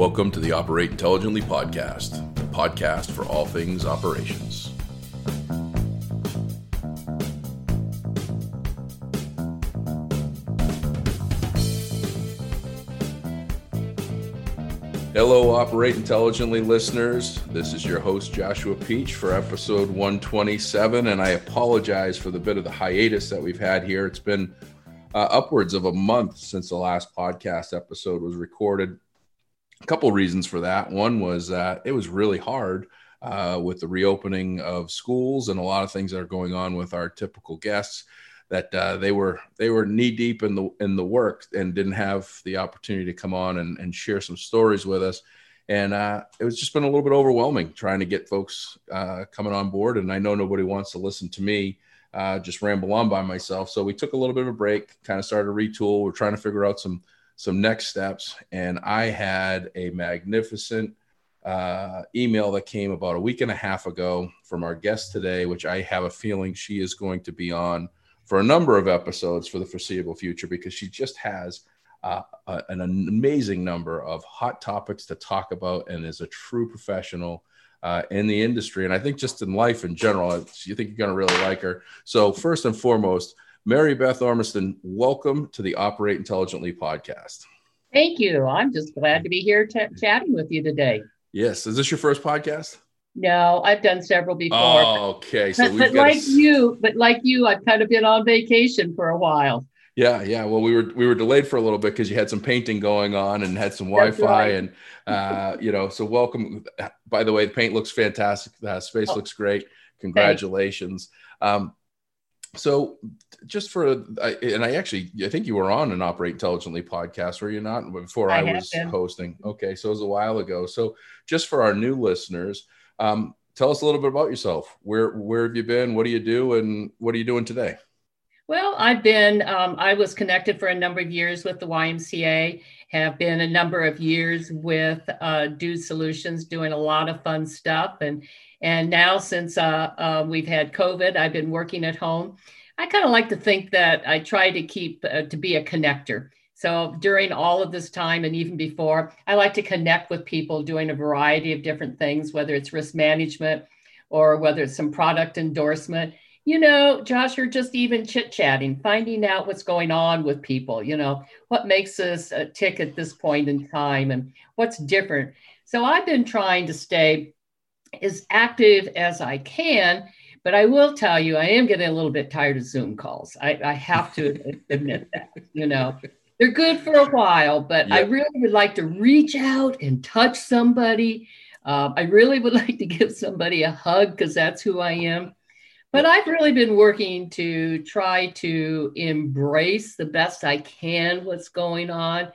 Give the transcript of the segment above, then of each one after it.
Welcome to the Operate Intelligently podcast, the podcast for all things operations. Hello, Operate Intelligently listeners. This is your host, Joshua Peach, for episode 127. And I apologize for the bit of the hiatus that we've had here. It's been uh, upwards of a month since the last podcast episode was recorded a couple reasons for that. One was that it was really hard uh, with the reopening of schools and a lot of things that are going on with our typical guests. That uh, they were they were knee deep in the in the work and didn't have the opportunity to come on and, and share some stories with us. And uh, it was just been a little bit overwhelming trying to get folks uh, coming on board. And I know nobody wants to listen to me uh, just ramble on by myself. So we took a little bit of a break, kind of started to retool. We're trying to figure out some some next steps. And I had a magnificent uh, email that came about a week and a half ago from our guest today, which I have a feeling she is going to be on for a number of episodes for the foreseeable future because she just has uh, a, an amazing number of hot topics to talk about and is a true professional. Uh, in the industry, and I think just in life in general, you think you're going to really like her. So, first and foremost, Mary Beth Ormiston, welcome to the Operate Intelligently podcast. Thank you. I'm just glad to be here t- chatting with you today. Yes. Is this your first podcast? No, I've done several before. Oh, okay. So but, but like a... you, but like you, I've kind of been on vacation for a while. Yeah, yeah. Well, we were we were delayed for a little bit because you had some painting going on and had some Wi-Fi, right. and uh, you know. So welcome. By the way, the paint looks fantastic. The space oh, looks great. Congratulations. Um, so just for and i actually i think you were on an operate intelligently podcast were you not before i, I was been. hosting? Okay so it was a while ago. So just for our new listeners um, tell us a little bit about yourself. Where where have you been? What do you do? And what are you doing today well i've been um, i was connected for a number of years with the ymca have been a number of years with uh, dude solutions doing a lot of fun stuff and and now, since uh, uh, we've had COVID, I've been working at home. I kind of like to think that I try to keep uh, to be a connector. So during all of this time and even before, I like to connect with people doing a variety of different things, whether it's risk management or whether it's some product endorsement. You know, Josh, or just even chit chatting, finding out what's going on with people, you know, what makes us uh, tick at this point in time and what's different. So I've been trying to stay as active as I can. But I will tell you, I am getting a little bit tired of Zoom calls. I, I have to admit that. You know, they're good for a while, but yep. I really would like to reach out and touch somebody. Uh, I really would like to give somebody a hug because that's who I am. But I've really been working to try to embrace the best I can what's going on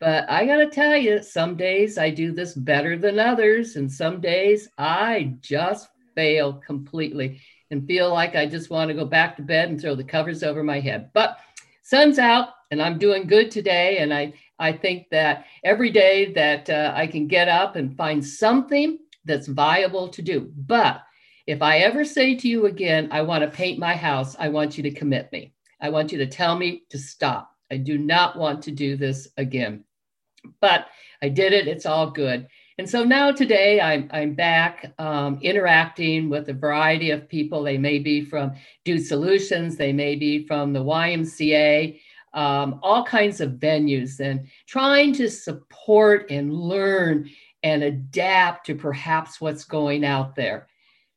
but I got to tell you, some days I do this better than others. And some days I just fail completely and feel like I just want to go back to bed and throw the covers over my head. But sun's out and I'm doing good today. And I, I think that every day that uh, I can get up and find something that's viable to do. But if I ever say to you again, I want to paint my house, I want you to commit me. I want you to tell me to stop. I do not want to do this again but I did it. It's all good. And so now today I'm, I'm back um, interacting with a variety of people. They may be from Dude Solutions, they may be from the YMCA, um, all kinds of venues, and trying to support and learn and adapt to perhaps what's going out there.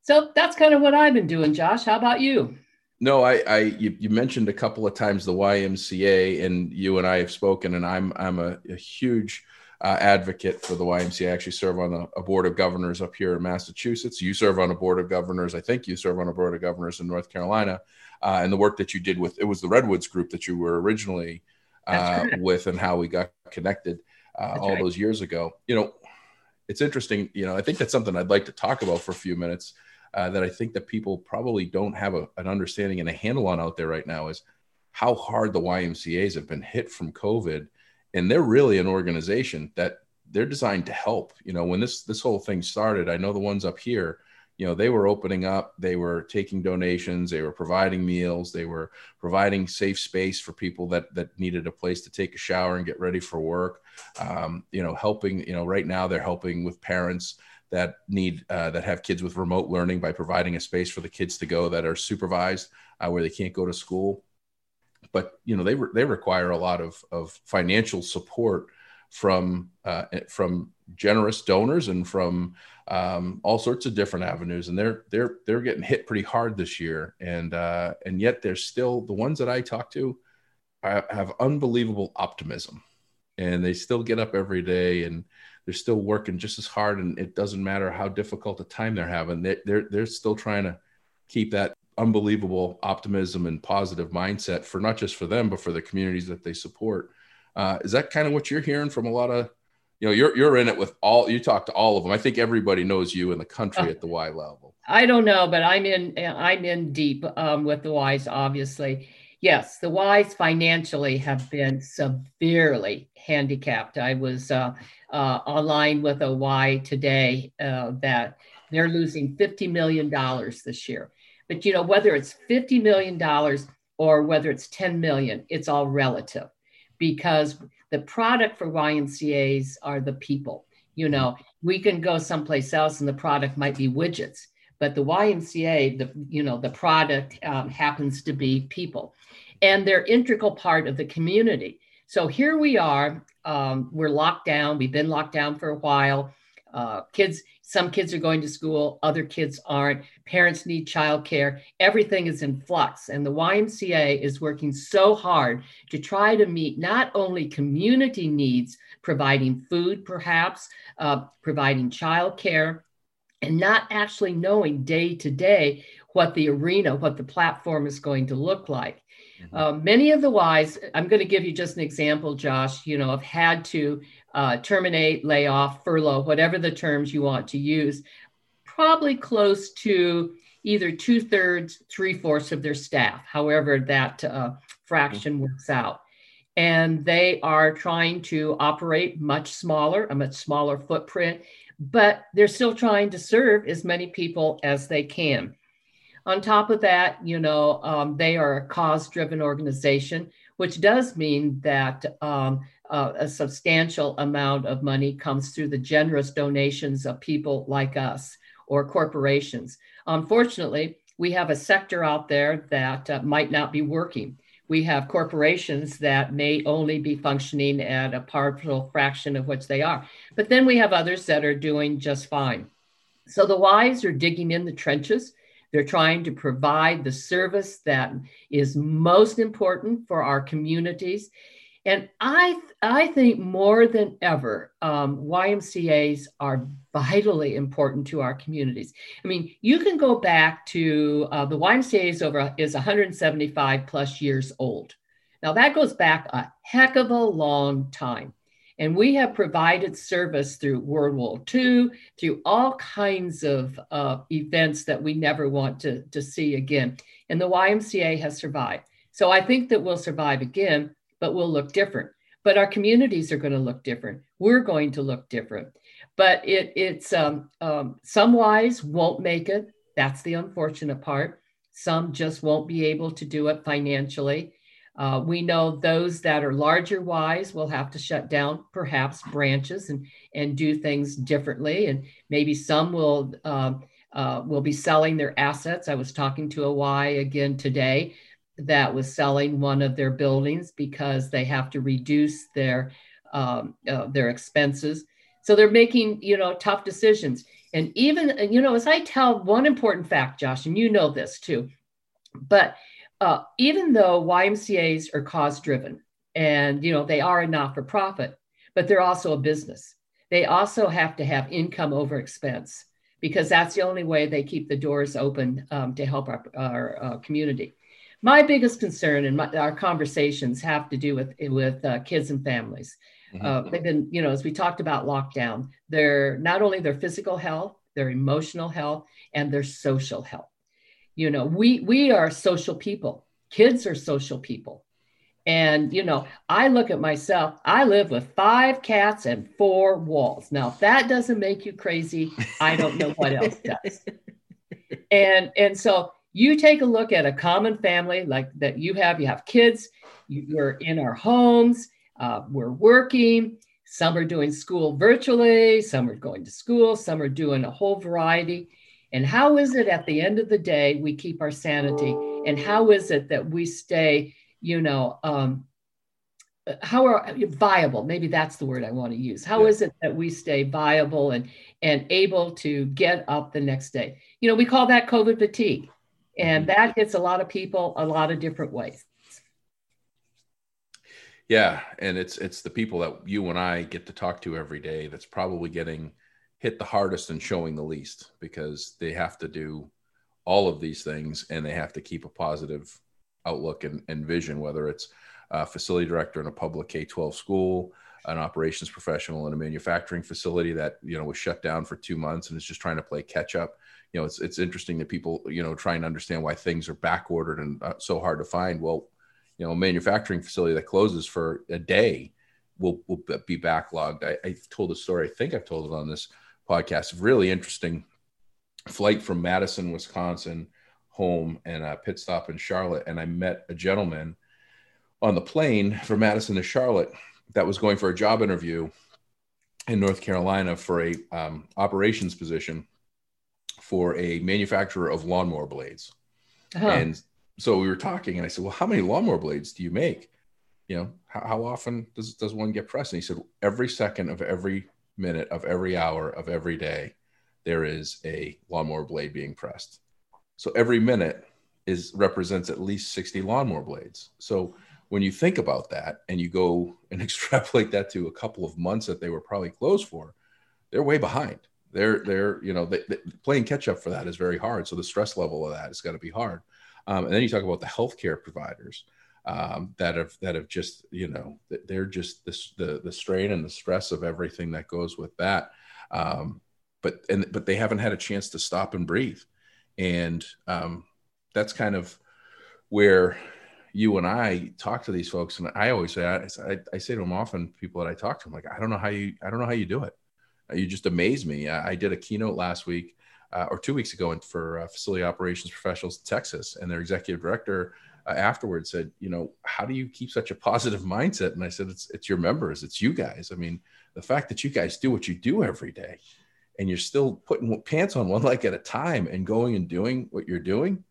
So that's kind of what I've been doing, Josh. How about you? No, I, I you, you, mentioned a couple of times the YMCA, and you and I have spoken, and I'm I'm a, a huge uh, advocate for the YMCA. I actually serve on a, a, board of governors up here in Massachusetts. You serve on a board of governors. I think you serve on a board of governors in North Carolina, uh, and the work that you did with it was the Redwoods group that you were originally uh, with, and how we got connected uh, all right. those years ago. You know, it's interesting. You know, I think that's something I'd like to talk about for a few minutes uh, that I think that people probably don't have a, an understanding and a handle on out there right now is how hard the YMCA's have been hit from COVID, and they're really an organization that they're designed to help. You know, when this this whole thing started, I know the ones up here, you know they were opening up they were taking donations they were providing meals they were providing safe space for people that that needed a place to take a shower and get ready for work um, you know helping you know right now they're helping with parents that need uh, that have kids with remote learning by providing a space for the kids to go that are supervised uh, where they can't go to school. But you know they re- they require a lot of of financial support from uh, from generous donors and from um, all sorts of different avenues, and they're they're they're getting hit pretty hard this year, and uh, and yet they're still the ones that I talk to have unbelievable optimism, and they still get up every day and they're still working just as hard, and it doesn't matter how difficult a time they're having, they, they're they're still trying to keep that unbelievable optimism and positive mindset for not just for them but for the communities that they support. Uh, is that kind of what you're hearing from a lot of you know you're you're in it with all you talk to all of them. I think everybody knows you in the country uh, at the y level. I don't know but i'm in i'm in deep um, with the ys obviously yes the ys financially have been severely handicapped. I was uh, uh, online with a y today uh, that they're losing 50 million dollars this year. But you know whether it's 50 million dollars or whether it's 10 million it's all relative because the product for YMCA's are the people. You know, we can go someplace else and the product might be widgets, but the YMCA, the you know, the product um, happens to be people, and they're integral part of the community. So here we are. Um, we're locked down. We've been locked down for a while. Uh, kids, some kids are going to school, other kids aren't. Parents need childcare. Everything is in flux. And the YMCA is working so hard to try to meet not only community needs, providing food, perhaps, uh, providing childcare, and not actually knowing day to day what the arena, what the platform is going to look like. Mm-hmm. Uh, many of the Ys, I'm going to give you just an example, Josh, you know, have had to uh, terminate, lay off, furlough, whatever the terms you want to use, probably close to either two thirds, three fourths of their staff, however that uh, fraction works out. And they are trying to operate much smaller, a much smaller footprint, but they're still trying to serve as many people as they can. On top of that, you know, um, they are a cause driven organization, which does mean that um, uh, a substantial amount of money comes through the generous donations of people like us or corporations. Unfortunately, we have a sector out there that uh, might not be working. We have corporations that may only be functioning at a partial fraction of which they are. But then we have others that are doing just fine. So the Ys are digging in the trenches. They're trying to provide the service that is most important for our communities. And I, I think more than ever, um, YMCA's are vitally important to our communities. I mean, you can go back to uh, the YMCA is over is 175 plus years old. Now that goes back a heck of a long time. And we have provided service through World War II, through all kinds of uh, events that we never want to, to see again. And the YMCA has survived. So I think that we'll survive again but we'll look different. But our communities are going to look different. We're going to look different. But it, it's um, um, some Ys won't make it. That's the unfortunate part. Some just won't be able to do it financially. Uh, we know those that are larger Ys will have to shut down perhaps branches and, and do things differently. And maybe some will, uh, uh, will be selling their assets. I was talking to a Y again today that was selling one of their buildings because they have to reduce their um, uh, their expenses. So they're making you know tough decisions. And even you know, as I tell one important fact, Josh, and you know this too, but uh, even though YMCA's are cause driven, and you know they are a not for profit, but they're also a business. They also have to have income over expense because that's the only way they keep the doors open um, to help our, our uh, community my biggest concern and our conversations have to do with with uh, kids and families. Mm-hmm. Uh, they've been, you know, as we talked about lockdown, they're not only their physical health, their emotional health, and their social health. You know, we we are social people. Kids are social people. And, you know, I look at myself, I live with five cats and four walls. Now, if that doesn't make you crazy, I don't know what else does. and and so you take a look at a common family like that you have. You have kids. You, are in our homes. Uh, we're working. Some are doing school virtually. Some are going to school. Some are doing a whole variety. And how is it at the end of the day we keep our sanity? And how is it that we stay, you know, um, how are viable maybe that's the word i want to use How yeah. is it that we stay viable and and able to get up the next day you know we call that covid fatigue and mm-hmm. that hits a lot of people a lot of different ways yeah and it's it's the people that you and i get to talk to every day that's probably getting hit the hardest and showing the least because they have to do all of these things and they have to keep a positive outlook and, and vision whether it's a facility director in a public K-12 school, an operations professional in a manufacturing facility that you know was shut down for two months and is just trying to play catch up. You know, it's it's interesting that people you know try and understand why things are back ordered and uh, so hard to find. Well, you know, a manufacturing facility that closes for a day will will be backlogged. I, I told a story. I think I've told it on this podcast. Really interesting flight from Madison, Wisconsin, home and a pit stop in Charlotte, and I met a gentleman on the plane from Madison to Charlotte that was going for a job interview in North Carolina for a um, operations position for a manufacturer of lawnmower blades. Uh-huh. And so we were talking, and I said, "Well, how many lawnmower blades do you make? You know, how, how often does does one get pressed?" And he said, "Every second of every minute of every hour of every day, there is a lawnmower blade being pressed. So every minute is represents at least 60 lawnmower blades. So when you think about that and you go and extrapolate that to a couple of months that they were probably closed for, they're way behind. They're they're you know they, they, playing catch up for that is very hard. So the stress level of that is got to be hard. Um, and then you talk about the healthcare providers um, that have that have just you know they're just the the strain and the stress of everything that goes with that. Um, but and but they haven't had a chance to stop and breathe, and um, that's kind of where you and I talk to these folks, and I always say, I, I, say to them often, people that I talk to, I'm like, I don't know how you, I don't know how you do it. You just amaze me. I, I did a keynote last week uh, or two weeks ago for uh, facility operations professionals in Texas, and their executive director uh, afterwards said, you know, how do you keep such a positive mindset? And I said, it's it's your members, it's you guys. I mean, the fact that you guys do what you do every day, and you're still putting pants on one leg at a time and going and doing what you're doing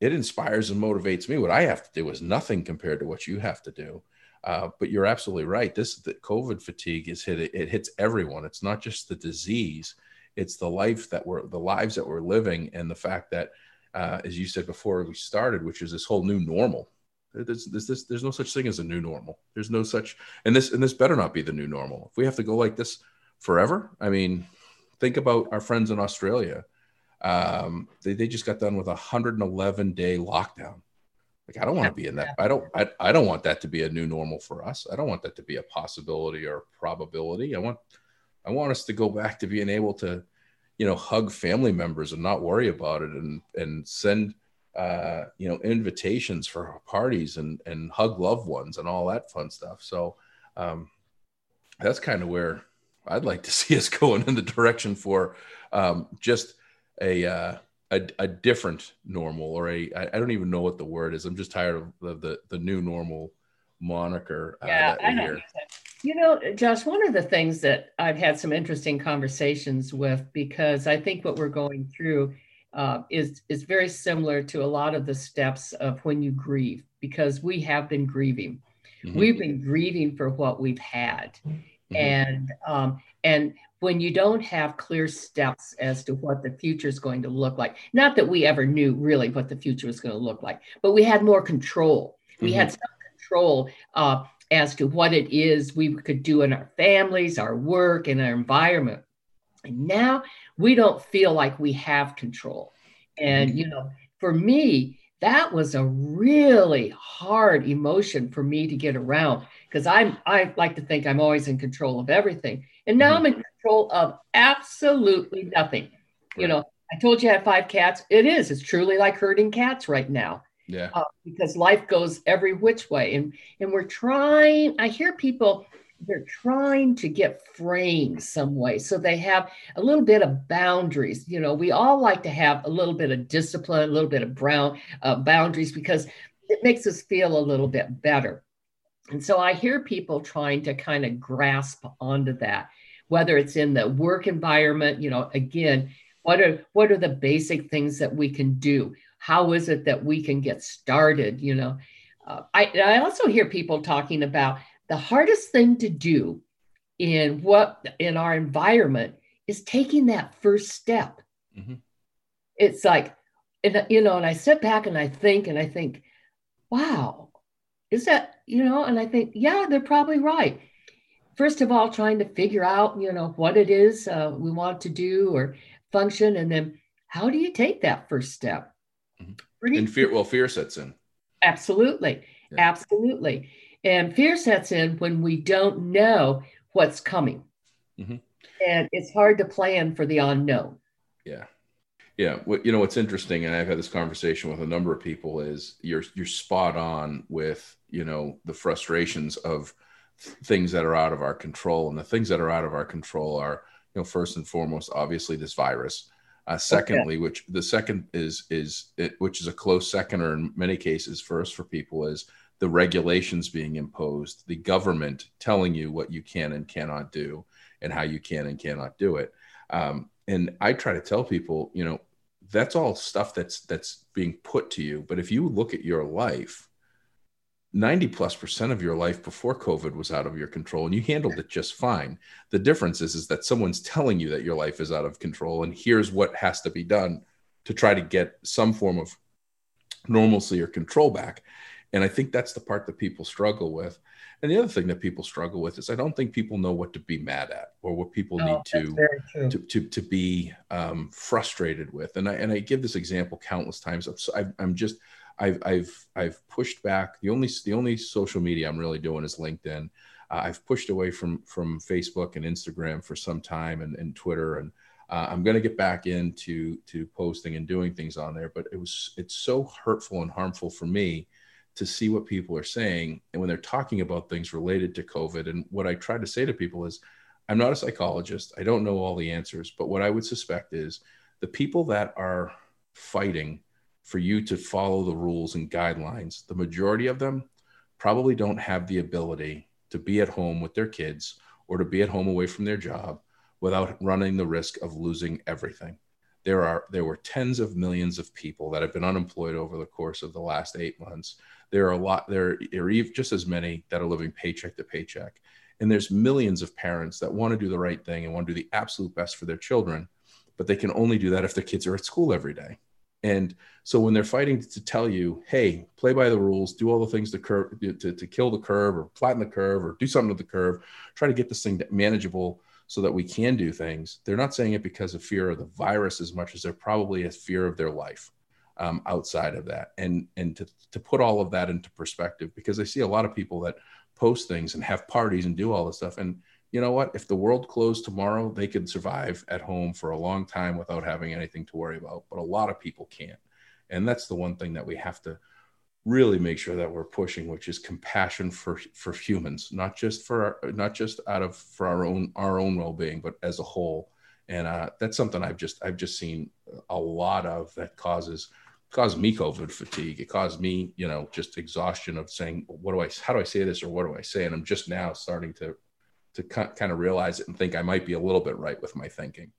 it inspires and motivates me. What I have to do is nothing compared to what you have to do. Uh, but you're absolutely right. This the COVID fatigue is hit. It hits everyone. It's not just the disease. It's the life that we're the lives that we're living, and the fact that, uh, as you said before we started, which is this whole new normal. There's, there's, there's, there's no such thing as a new normal. There's no such, and this and this better not be the new normal. If we have to go like this forever, I mean, think about our friends in Australia um, they, they just got done with a 111 day lockdown. Like I don't want to be in that. I don't. I, I don't want that to be a new normal for us. I don't want that to be a possibility or probability. I want I want us to go back to being able to, you know, hug family members and not worry about it, and and send uh, you know invitations for parties and and hug loved ones and all that fun stuff. So um, that's kind of where I'd like to see us going in the direction for um, just a uh, a, a different normal or a I, I don't even know what the word is. I'm just tired of the the, the new normal moniker. Uh, yeah, I know. You know, Josh, one of the things that I've had some interesting conversations with because I think what we're going through uh, is is very similar to a lot of the steps of when you grieve because we have been grieving. Mm-hmm. We've been grieving for what we've had, mm-hmm. and um, and when you don't have clear steps as to what the future is going to look like, not that we ever knew really what the future was going to look like, but we had more control. We mm-hmm. had some control uh, as to what it is we could do in our families, our work, and our environment. And now we don't feel like we have control. And, mm-hmm. you know, for me, that was a really hard emotion for me to get around because I'm I like to think I'm always in control of everything. And now mm-hmm. I'm in control of absolutely nothing. You know, I told you I had five cats. It is. It's truly like herding cats right now. Yeah. Uh, because life goes every which way, and and we're trying. I hear people they're trying to get framed some way so they have a little bit of boundaries you know we all like to have a little bit of discipline a little bit of brown uh, boundaries because it makes us feel a little bit better and so i hear people trying to kind of grasp onto that whether it's in the work environment you know again what are what are the basic things that we can do how is it that we can get started you know uh, I, I also hear people talking about the hardest thing to do in what in our environment is taking that first step. Mm-hmm. It's like, and, you know, and I sit back and I think, and I think, wow, is that, you know, and I think, yeah, they're probably right. First of all, trying to figure out, you know, what it is uh, we want to do or function, and then how do you take that first step? Mm-hmm. and fear, well, fear sets in. Absolutely, yeah. absolutely. And fear sets in when we don't know what's coming. Mm-hmm. And it's hard to plan for the unknown. Yeah. Yeah. What, you know, what's interesting, and I've had this conversation with a number of people, is you're, you're spot on with, you know, the frustrations of things that are out of our control. And the things that are out of our control are, you know, first and foremost, obviously this virus. Uh, secondly, okay. which the second is is it, which is a close second, or in many cases first for people is the regulations being imposed, the government telling you what you can and cannot do, and how you can and cannot do it. Um, and I try to tell people, you know, that's all stuff that's that's being put to you. But if you look at your life, 90 plus percent of your life before COVID was out of your control and you handled it just fine. The difference is, is that someone's telling you that your life is out of control and here's what has to be done to try to get some form of normalcy or control back. And I think that's the part that people struggle with. And the other thing that people struggle with is I don't think people know what to be mad at or what people oh, need to, to, to, to be um, frustrated with. And I, and I give this example countless times. I, I'm just, I've, I've, I've pushed back. The only, the only social media I'm really doing is LinkedIn. Uh, I've pushed away from, from Facebook and Instagram for some time and, and Twitter. And uh, I'm going to get back into to posting and doing things on there, but it was, it's so hurtful and harmful for me to see what people are saying and when they're talking about things related to COVID. And what I try to say to people is, I'm not a psychologist. I don't know all the answers, but what I would suspect is the people that are fighting for you to follow the rules and guidelines, the majority of them probably don't have the ability to be at home with their kids or to be at home away from their job without running the risk of losing everything. There are there were tens of millions of people that have been unemployed over the course of the last eight months. There are a lot there are even just as many that are living paycheck to paycheck. And there's millions of parents that want to do the right thing and want to do the absolute best for their children but they can only do that if their kids are at school every day and so when they're fighting to tell you hey play by the rules do all the things to curve to, to kill the curve or flatten the curve or do something with the curve try to get this thing manageable so that we can do things they're not saying it because of fear of the virus as much as they're probably a fear of their life um, outside of that. And and to, to put all of that into perspective because i see a lot of people that post things and have parties and do all this stuff and you know what if the world closed tomorrow they could survive at home for a long time without having anything to worry about but a lot of people can't and that's the one thing that we have to really make sure that we're pushing which is compassion for for humans not just for our, not just out of for our own our own well-being but as a whole and uh, that's something i've just i've just seen a lot of that causes caused me COVID fatigue. It caused me, you know, just exhaustion of saying, what do I, how do I say this or what do I say? And I'm just now starting to, to kind of realize it and think I might be a little bit right with my thinking.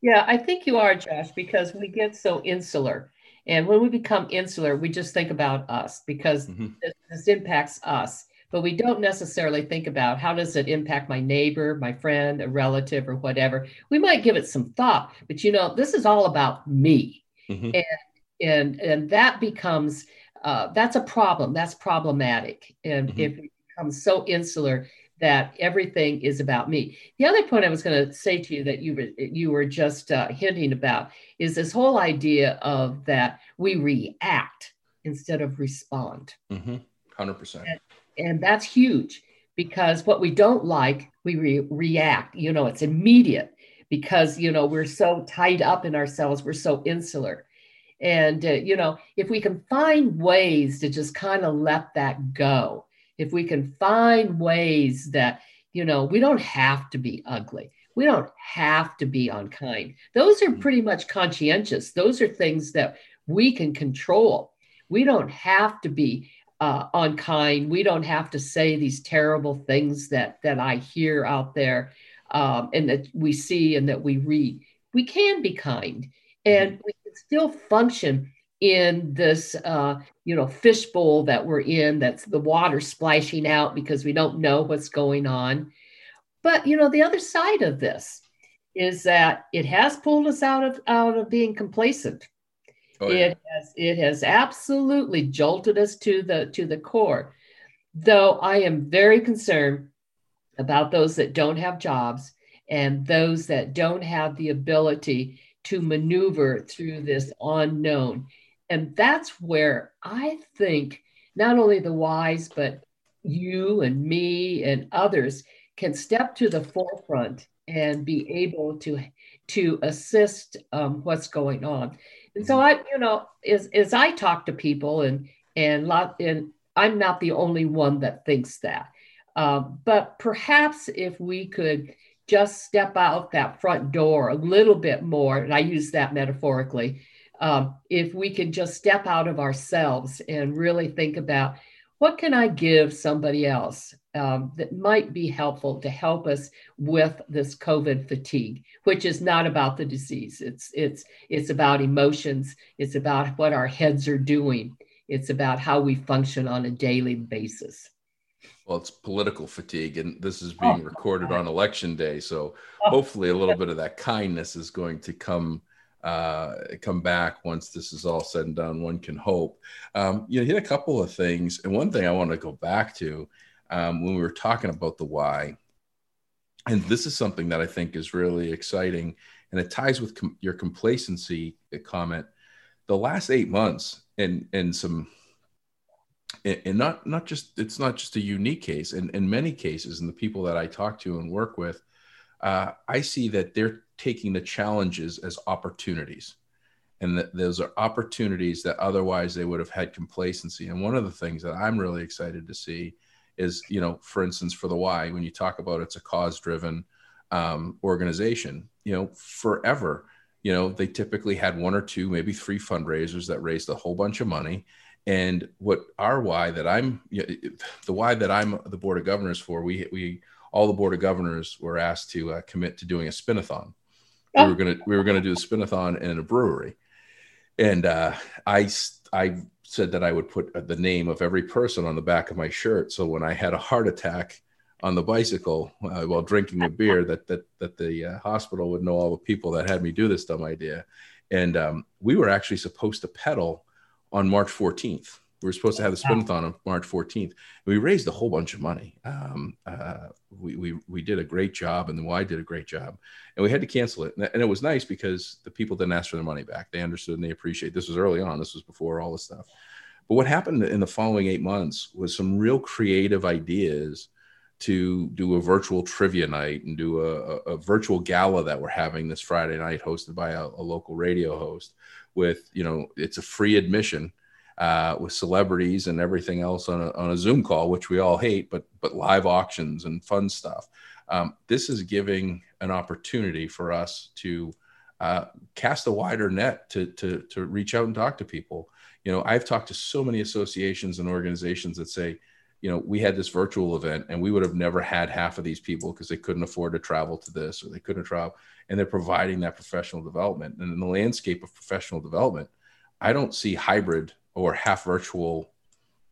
Yeah, I think you are, Josh, because we get so insular. And when we become insular, we just think about us because mm-hmm. this, this impacts us. But we don't necessarily think about how does it impact my neighbor, my friend, a relative, or whatever. We might give it some thought, but you know, this is all about me. Mm-hmm. And and and that becomes uh, that's a problem that's problematic and mm-hmm. if it becomes so insular that everything is about me. The other point i was going to say to you that you were you were just uh, hinting about is this whole idea of that we react instead of respond. Mm-hmm. 100% and, and, that's huge because what we don't like we re- react. You know it's immediate because you know we're so tied up in ourselves we're so insular. And, uh, you know, if we can find ways to just kind of let that go, if we can find ways that, you know, we don't have to be ugly. We don't have to be unkind. Those are pretty much conscientious. Those are things that we can control. We don't have to be uh, unkind. We don't have to say these terrible things that that I hear out there um, and that we see and that we read. We can be kind, and we can still function in this uh, you know fishbowl that we're in. That's the water splashing out because we don't know what's going on. But you know the other side of this is that it has pulled us out of out of being complacent Oh, yeah. It has it has absolutely jolted us to the to the core. Though I am very concerned about those that don't have jobs and those that don't have the ability to maneuver through this unknown. And that's where I think not only the Ys, but you and me and others can step to the forefront and be able to to assist um, what's going on. And so I, you know, as as I talk to people and and lot and I'm not the only one that thinks that. Um, but perhaps if we could just step out that front door a little bit more, and I use that metaphorically, um, if we could just step out of ourselves and really think about what can I give somebody else um, that might be helpful to help us with this COVID fatigue, which is not about the disease. It's it's it's about emotions. It's about what our heads are doing. It's about how we function on a daily basis. Well, it's political fatigue, and this is being oh, recorded on election day. So oh, hopefully, a little bit of that kindness is going to come uh, come back once this is all said and done. One can hope. Um, you know, hit a couple of things, and one thing I want to go back to um, when we were talking about the Y. And this is something that I think is really exciting, and it ties with com- your complacency comment. The last eight months, and and some, and not not just it's not just a unique case. In in many cases, and the people that I talk to and work with, uh, I see that they're taking the challenges as opportunities. And that those are opportunities that otherwise they would have had complacency. And one of the things that i'm really excited to see is you know for instance for the Y when you talk about it's a cause driven um, organization you know forever you know they typically had one or two maybe three fundraisers that raised a whole bunch of money. And what our Y that i'm you know, the Y that i'm the board of governors for we we all the board of governors were asked to uh, commit to doing a spinathon we were gonna we were gonna do a spinathon in a brewery and uh, i i said that I would put uh, the name of every person on the back of my shirt. So when I had a heart attack on the bicycle uh, while drinking a beer, that that that the uh, hospital would know all the people that had me do this dumb idea. And um, we were actually supposed to pedal on March 14th. We were supposed to have the spinathon on March 14th. We raised a whole bunch of money. Um, uh, we, we, we did a great job, and the Y did a great job, and we had to cancel it. And it was nice because the people didn't ask for their money back. They understood and they appreciate. This was early on. This was before all this stuff. But what happened in the following eight months was some real creative ideas to do a virtual trivia night and do a, a, a virtual gala that we're having this Friday night, hosted by a, a local radio host. With you know, it's a free admission uh, with celebrities and everything else on a, on a Zoom call, which we all hate, but but live auctions and fun stuff. Um, this is giving an opportunity for us to uh, cast a wider net to, to to reach out and talk to people. You know, I've talked to so many associations and organizations that say, you know, we had this virtual event and we would have never had half of these people because they couldn't afford to travel to this or they couldn't travel. And they're providing that professional development. And in the landscape of professional development, I don't see hybrid or half virtual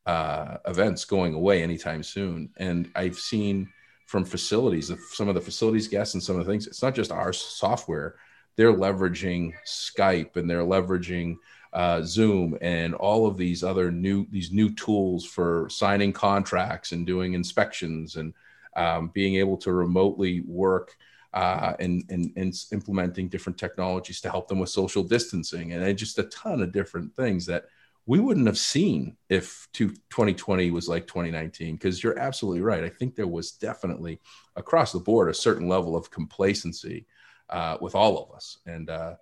uh, events going away anytime soon. And I've seen from facilities, some of the facilities guests and some of the things, it's not just our software. They're leveraging Skype and they're leveraging uh, Zoom and all of these other new these new tools for signing contracts and doing inspections and um, being able to remotely work uh, and, and, and implementing different technologies to help them with social distancing and just a ton of different things that we wouldn't have seen if 2020 was like 2019 because you're absolutely right. I think there was definitely across the board a certain level of complacency uh, with all of us. And uh,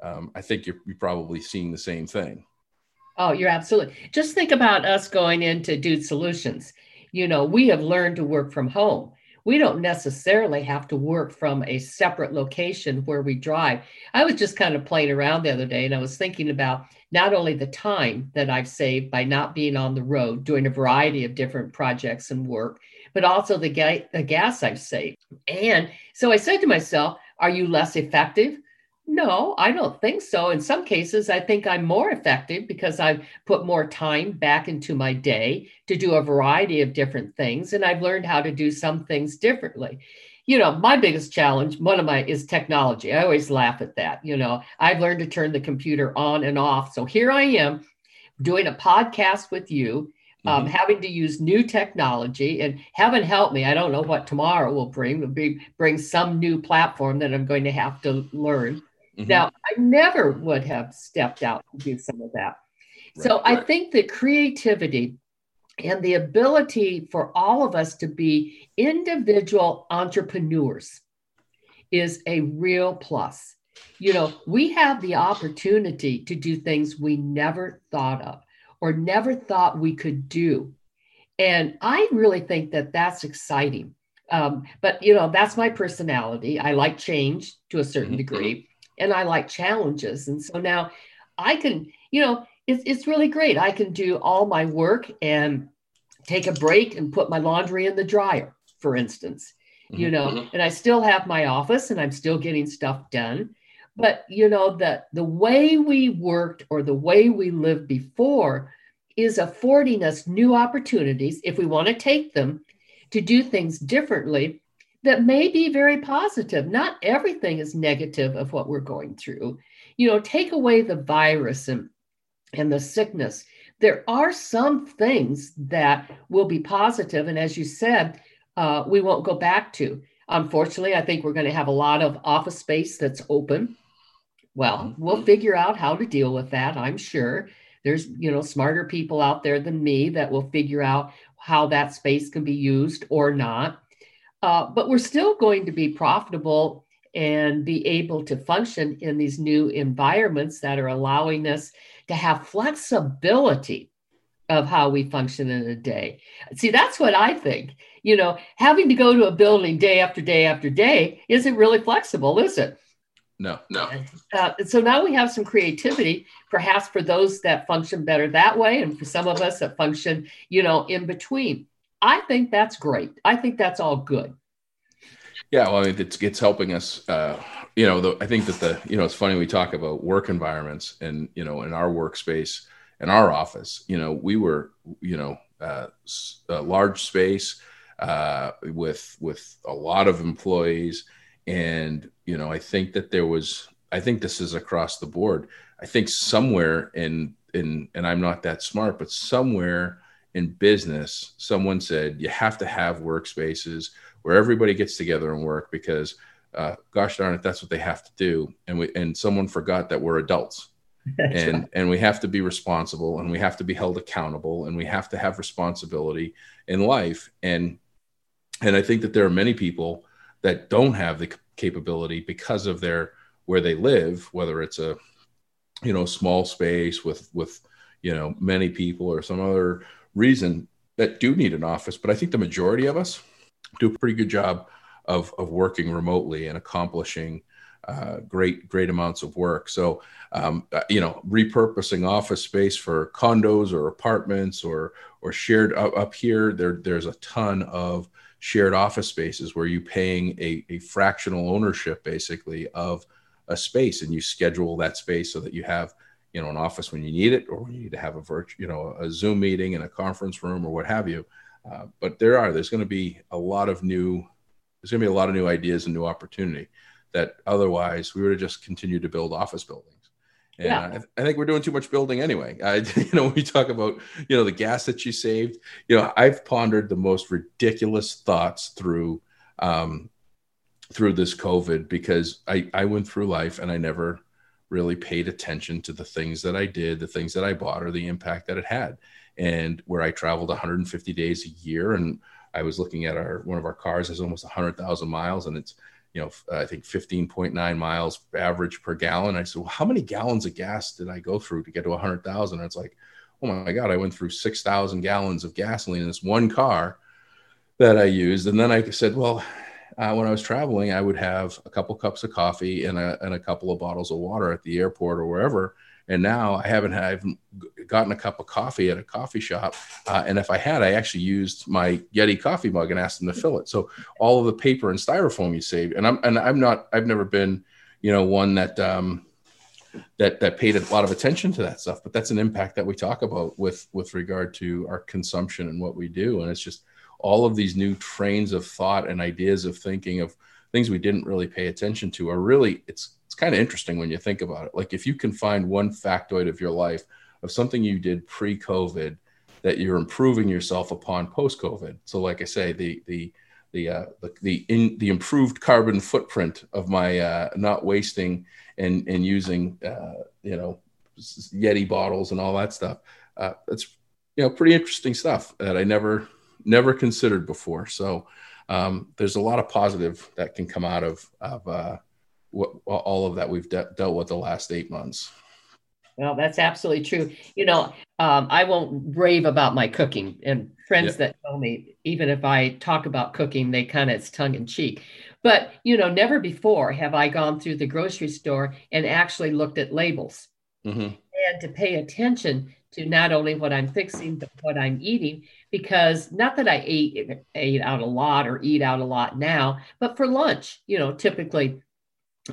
um, i think you're, you're probably seeing the same thing. Oh you're absolutely. Just think about us going into dude solutions. You know we have learned to work from home we don't necessarily have to work from a separate location where we drive. I was just kind of playing around the other day and I was thinking about not only the time that I've saved by not being on the road doing a variety of different projects and work, but also the, ga- the gas I've saved. And so I said to myself, are you less effective? No, I don't think so. In some cases, I think I'm more effective because I've put more time back into my day to do a variety of different things. And I've learned how to do some things differently. You know, my biggest challenge, one of my, is technology. I always laugh at that. You know, I've learned to turn the computer on and off. So here I am doing a podcast with you um, mm-hmm. having to use new technology and heaven help me i don't know what tomorrow will bring will be bring some new platform that i'm going to have to learn Mm-hmm. Now, I never would have stepped out to do some of that. Right, so right. I think that creativity and the ability for all of us to be individual entrepreneurs is a real plus. You know, we have the opportunity to do things we never thought of or never thought we could do. And I really think that that's exciting. Um, but, you know, that's my personality. I like change to a certain mm-hmm. degree and I like challenges. And so now I can, you know, it's, it's really great. I can do all my work and take a break and put my laundry in the dryer, for instance, mm-hmm. you know, mm-hmm. and I still have my office and I'm still getting stuff done. But, you know, the, the way we worked or the way we lived before is affording us new opportunities, if we want to take them, to do things differently that may be very positive. Not everything is negative of what we're going through. You know, take away the virus and, and the sickness. There are some things that will be positive, and as you said, uh, we won't go back to. Unfortunately, I think we're going to have a lot of office space that's open. Well, mm-hmm. we'll figure out how to deal with that, I'm sure. There's, you know, smarter people out there than me that will figure out how that space can be used or not. Uh, but we're still going to be profitable and be able to function in these new environments that are allowing us to have flexibility of how we function in a day. See, that's what I think. You know, having to go to a building day after day after day isn't really flexible, is it? No, no. Uh, so now we have some creativity, perhaps for those that function better that way, and for some of us that function, you know, in between. I think that's great. I think that's all good. Yeah, well, I mean, it's it's helping us. Uh, you know, the, I think that the you know it's funny we talk about work environments and you know in our workspace in our office, you know, we were you know uh, a large space uh, with with a lot of employees, and you know, I think that there was. I think this is across the board. I think somewhere in in and I'm not that smart, but somewhere in business, someone said you have to have workspaces where everybody gets together and work because, uh, gosh darn it, that's what they have to do. And we and someone forgot that we're adults, and right. and we have to be responsible, and we have to be held accountable, and we have to have responsibility in life. And and I think that there are many people that don't have the capability because of their where they live, whether it's a you know small space with with you know many people or some other reason that do need an office, but I think the majority of us do a pretty good job of, of working remotely and accomplishing uh, great great amounts of work. So um, uh, you know, repurposing office space for condos or apartments or or shared up, up here, there there's a ton of shared office spaces where you're paying a, a fractional ownership basically of a space and you schedule that space so that you have you know an office when you need it or when you need to have a virtual you know a zoom meeting in a conference room or what have you uh, but there are there's going to be a lot of new there's going to be a lot of new ideas and new opportunity that otherwise we would have just continued to build office buildings and yeah. I, th- I, think we're doing too much building anyway. I, you know, we talk about, you know, the gas that you saved. You know, I've pondered the most ridiculous thoughts through, um, through this COVID because I, I went through life and I never really paid attention to the things that I did, the things that I bought, or the impact that it had. And where I traveled 150 days a year, and I was looking at our one of our cars has almost 100,000 miles, and it's you know I think 15.9 miles average per gallon. I said, well, how many gallons of gas did I go through to get to 100,000? And It's like, oh my god, I went through 6,000 gallons of gasoline in this one car that I used. And then I said, well, uh, when I was traveling, I would have a couple cups of coffee and a, and a couple of bottles of water at the airport or wherever. And now I haven't, I haven't gotten a cup of coffee at a coffee shop. Uh, and if I had, I actually used my Yeti coffee mug and asked them to fill it. So all of the paper and styrofoam you save, and I'm, and I'm not, I've never been, you know, one that, um, that that paid a lot of attention to that stuff but that's an impact that we talk about with with regard to our consumption and what we do and it's just all of these new trains of thought and ideas of thinking of things we didn't really pay attention to are really it's it's kind of interesting when you think about it like if you can find one factoid of your life of something you did pre-covid that you're improving yourself upon post-covid so like i say the the the uh, the the, in, the improved carbon footprint of my uh, not wasting and and using uh, you know Yeti bottles and all that stuff. Uh, that's you know pretty interesting stuff that I never never considered before. So um, there's a lot of positive that can come out of of uh, what all of that we've de- dealt with the last eight months. Well, that's absolutely true. You know, um, I won't rave about my cooking, and friends yeah. that know me, even if I talk about cooking, they kind of it's tongue in cheek. But you know, never before have I gone through the grocery store and actually looked at labels mm-hmm. and to pay attention to not only what I'm fixing but what I'm eating. Because not that I ate ate out a lot or eat out a lot now, but for lunch, you know, typically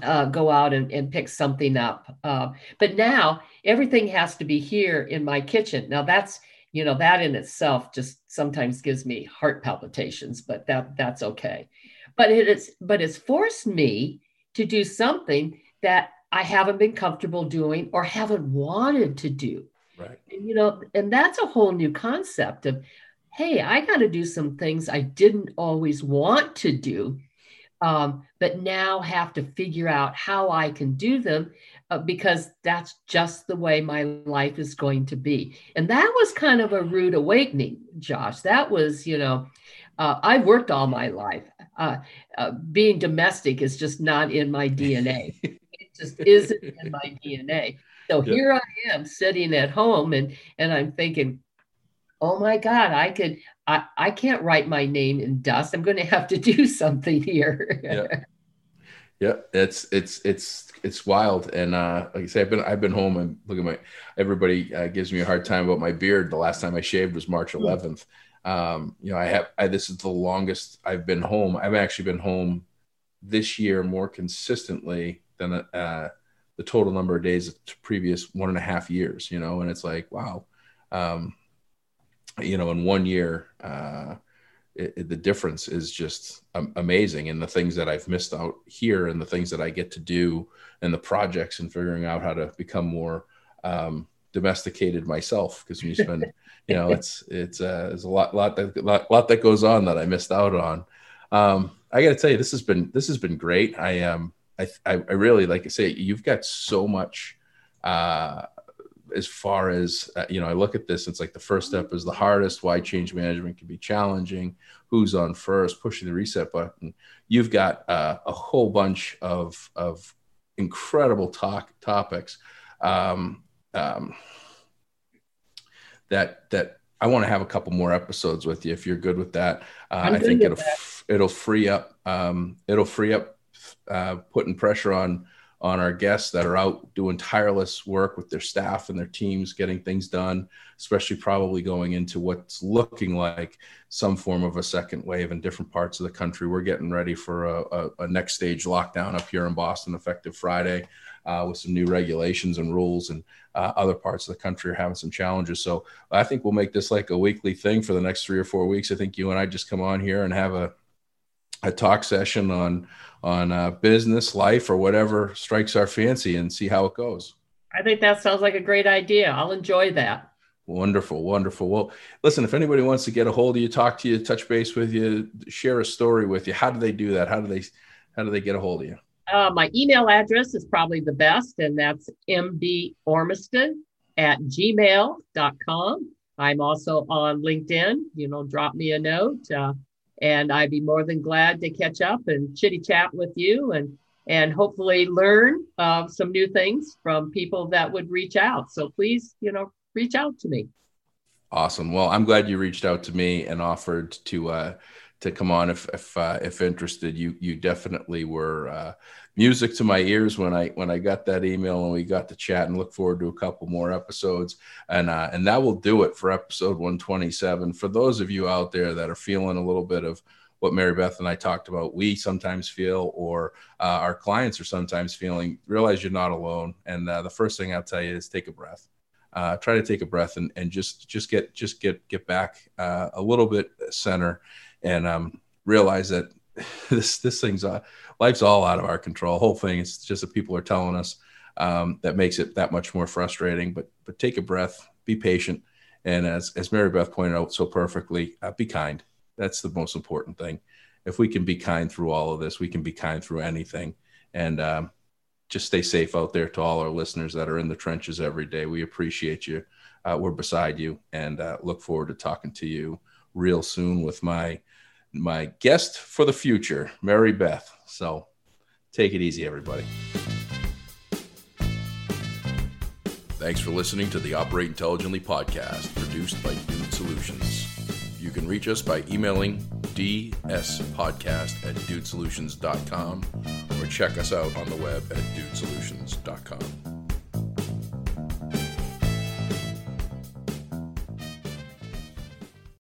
uh, go out and, and pick something up. Uh, but now everything has to be here in my kitchen. Now that's you know that in itself just sometimes gives me heart palpitations, but that that's okay. But it is but it's forced me to do something that I haven't been comfortable doing or haven't wanted to do. Right. And, you know, and that's a whole new concept of, hey, I got to do some things I didn't always want to do um, but now have to figure out how I can do them uh, because that's just the way my life is going to be. And that was kind of a rude awakening, Josh. That was, you know, uh, I've worked all my life. Uh, uh being domestic is just not in my DNA. it just isn't in my DNA. So here I am sitting at home and and I'm thinking, oh my God, I could, I, I can't write my name in dust. I'm going to have to do something here. yeah. Yeah, it's it's it's it's wild, and uh, like I say, I've been I've been home and look at my everybody uh, gives me a hard time about my beard. The last time I shaved was March 11th. Hmm. Um, you know, I have I, this is the longest I've been home. I've actually been home this year more consistently than uh, the total number of days of previous one and a half years. You know, and it's like wow. Um, you know, in one year, uh, it, it, the difference is just um, amazing. And the things that I've missed out here, and the things that I get to do, and the projects, and figuring out how to become more um, domesticated myself. Because when you spend, you know, it's it's uh, there's a lot lot that lot, lot that goes on that I missed out on. Um, I got to tell you, this has been this has been great. I um I I, I really like I say you've got so much. Uh, as far as uh, you know i look at this it's like the first step is the hardest why change management can be challenging who's on first pushing the reset button you've got uh, a whole bunch of of incredible talk topics um, um, that that I want to have a couple more episodes with you if you're good with that. Uh, I think it'll that. it'll free up um, it'll free up uh, putting pressure on on our guests that are out doing tireless work with their staff and their teams getting things done especially probably going into what's looking like some form of a second wave in different parts of the country. We're getting ready for a, a, a next stage lockdown up here in boston effective friday uh, with some new regulations and rules and uh, other parts of the country are having some challenges. So i think we'll make this like a weekly thing for the next three or four weeks. I think you and i just come on here and have a a talk session on on uh, business, life, or whatever strikes our fancy, and see how it goes. I think that sounds like a great idea. I'll enjoy that. Wonderful, wonderful. Well, listen, if anybody wants to get a hold of you, talk to you, touch base with you, share a story with you, how do they do that? How do they how do they get a hold of you? Uh, my email address is probably the best, and that's mbormiston at gmail.com. I'm also on LinkedIn. You know, drop me a note. Uh, and I'd be more than glad to catch up and chitty chat with you and and hopefully learn uh, some new things from people that would reach out. So please, you know, reach out to me. Awesome. Well, I'm glad you reached out to me and offered to uh, to come on if if uh, if interested. You you definitely were uh, music to my ears when I when I got that email and we got to chat and look forward to a couple more episodes. And uh, and that will do it for episode 127. For those of you out there that are feeling a little bit of what Mary Beth and I talked about, we sometimes feel, or uh, our clients are sometimes feeling, realize you're not alone. And uh, the first thing I'll tell you is take a breath. Uh, try to take a breath and, and just just get just get get back uh, a little bit center and um, realize that this this thing's uh, life's all out of our control. Whole thing is just that people are telling us um, that makes it that much more frustrating. But but take a breath, be patient, and as as Mary Beth pointed out so perfectly, uh, be kind. That's the most important thing. If we can be kind through all of this, we can be kind through anything. And um, just stay safe out there to all our listeners that are in the trenches every day. We appreciate you. Uh, we're beside you, and uh, look forward to talking to you real soon with my my guest for the future, Mary Beth. So take it easy, everybody. Thanks for listening to the Operate Intelligently podcast, produced by Dude Solutions. You can reach us by emailing dspodcast at dudesolutions.com or check us out on the web at dudesolutions.com.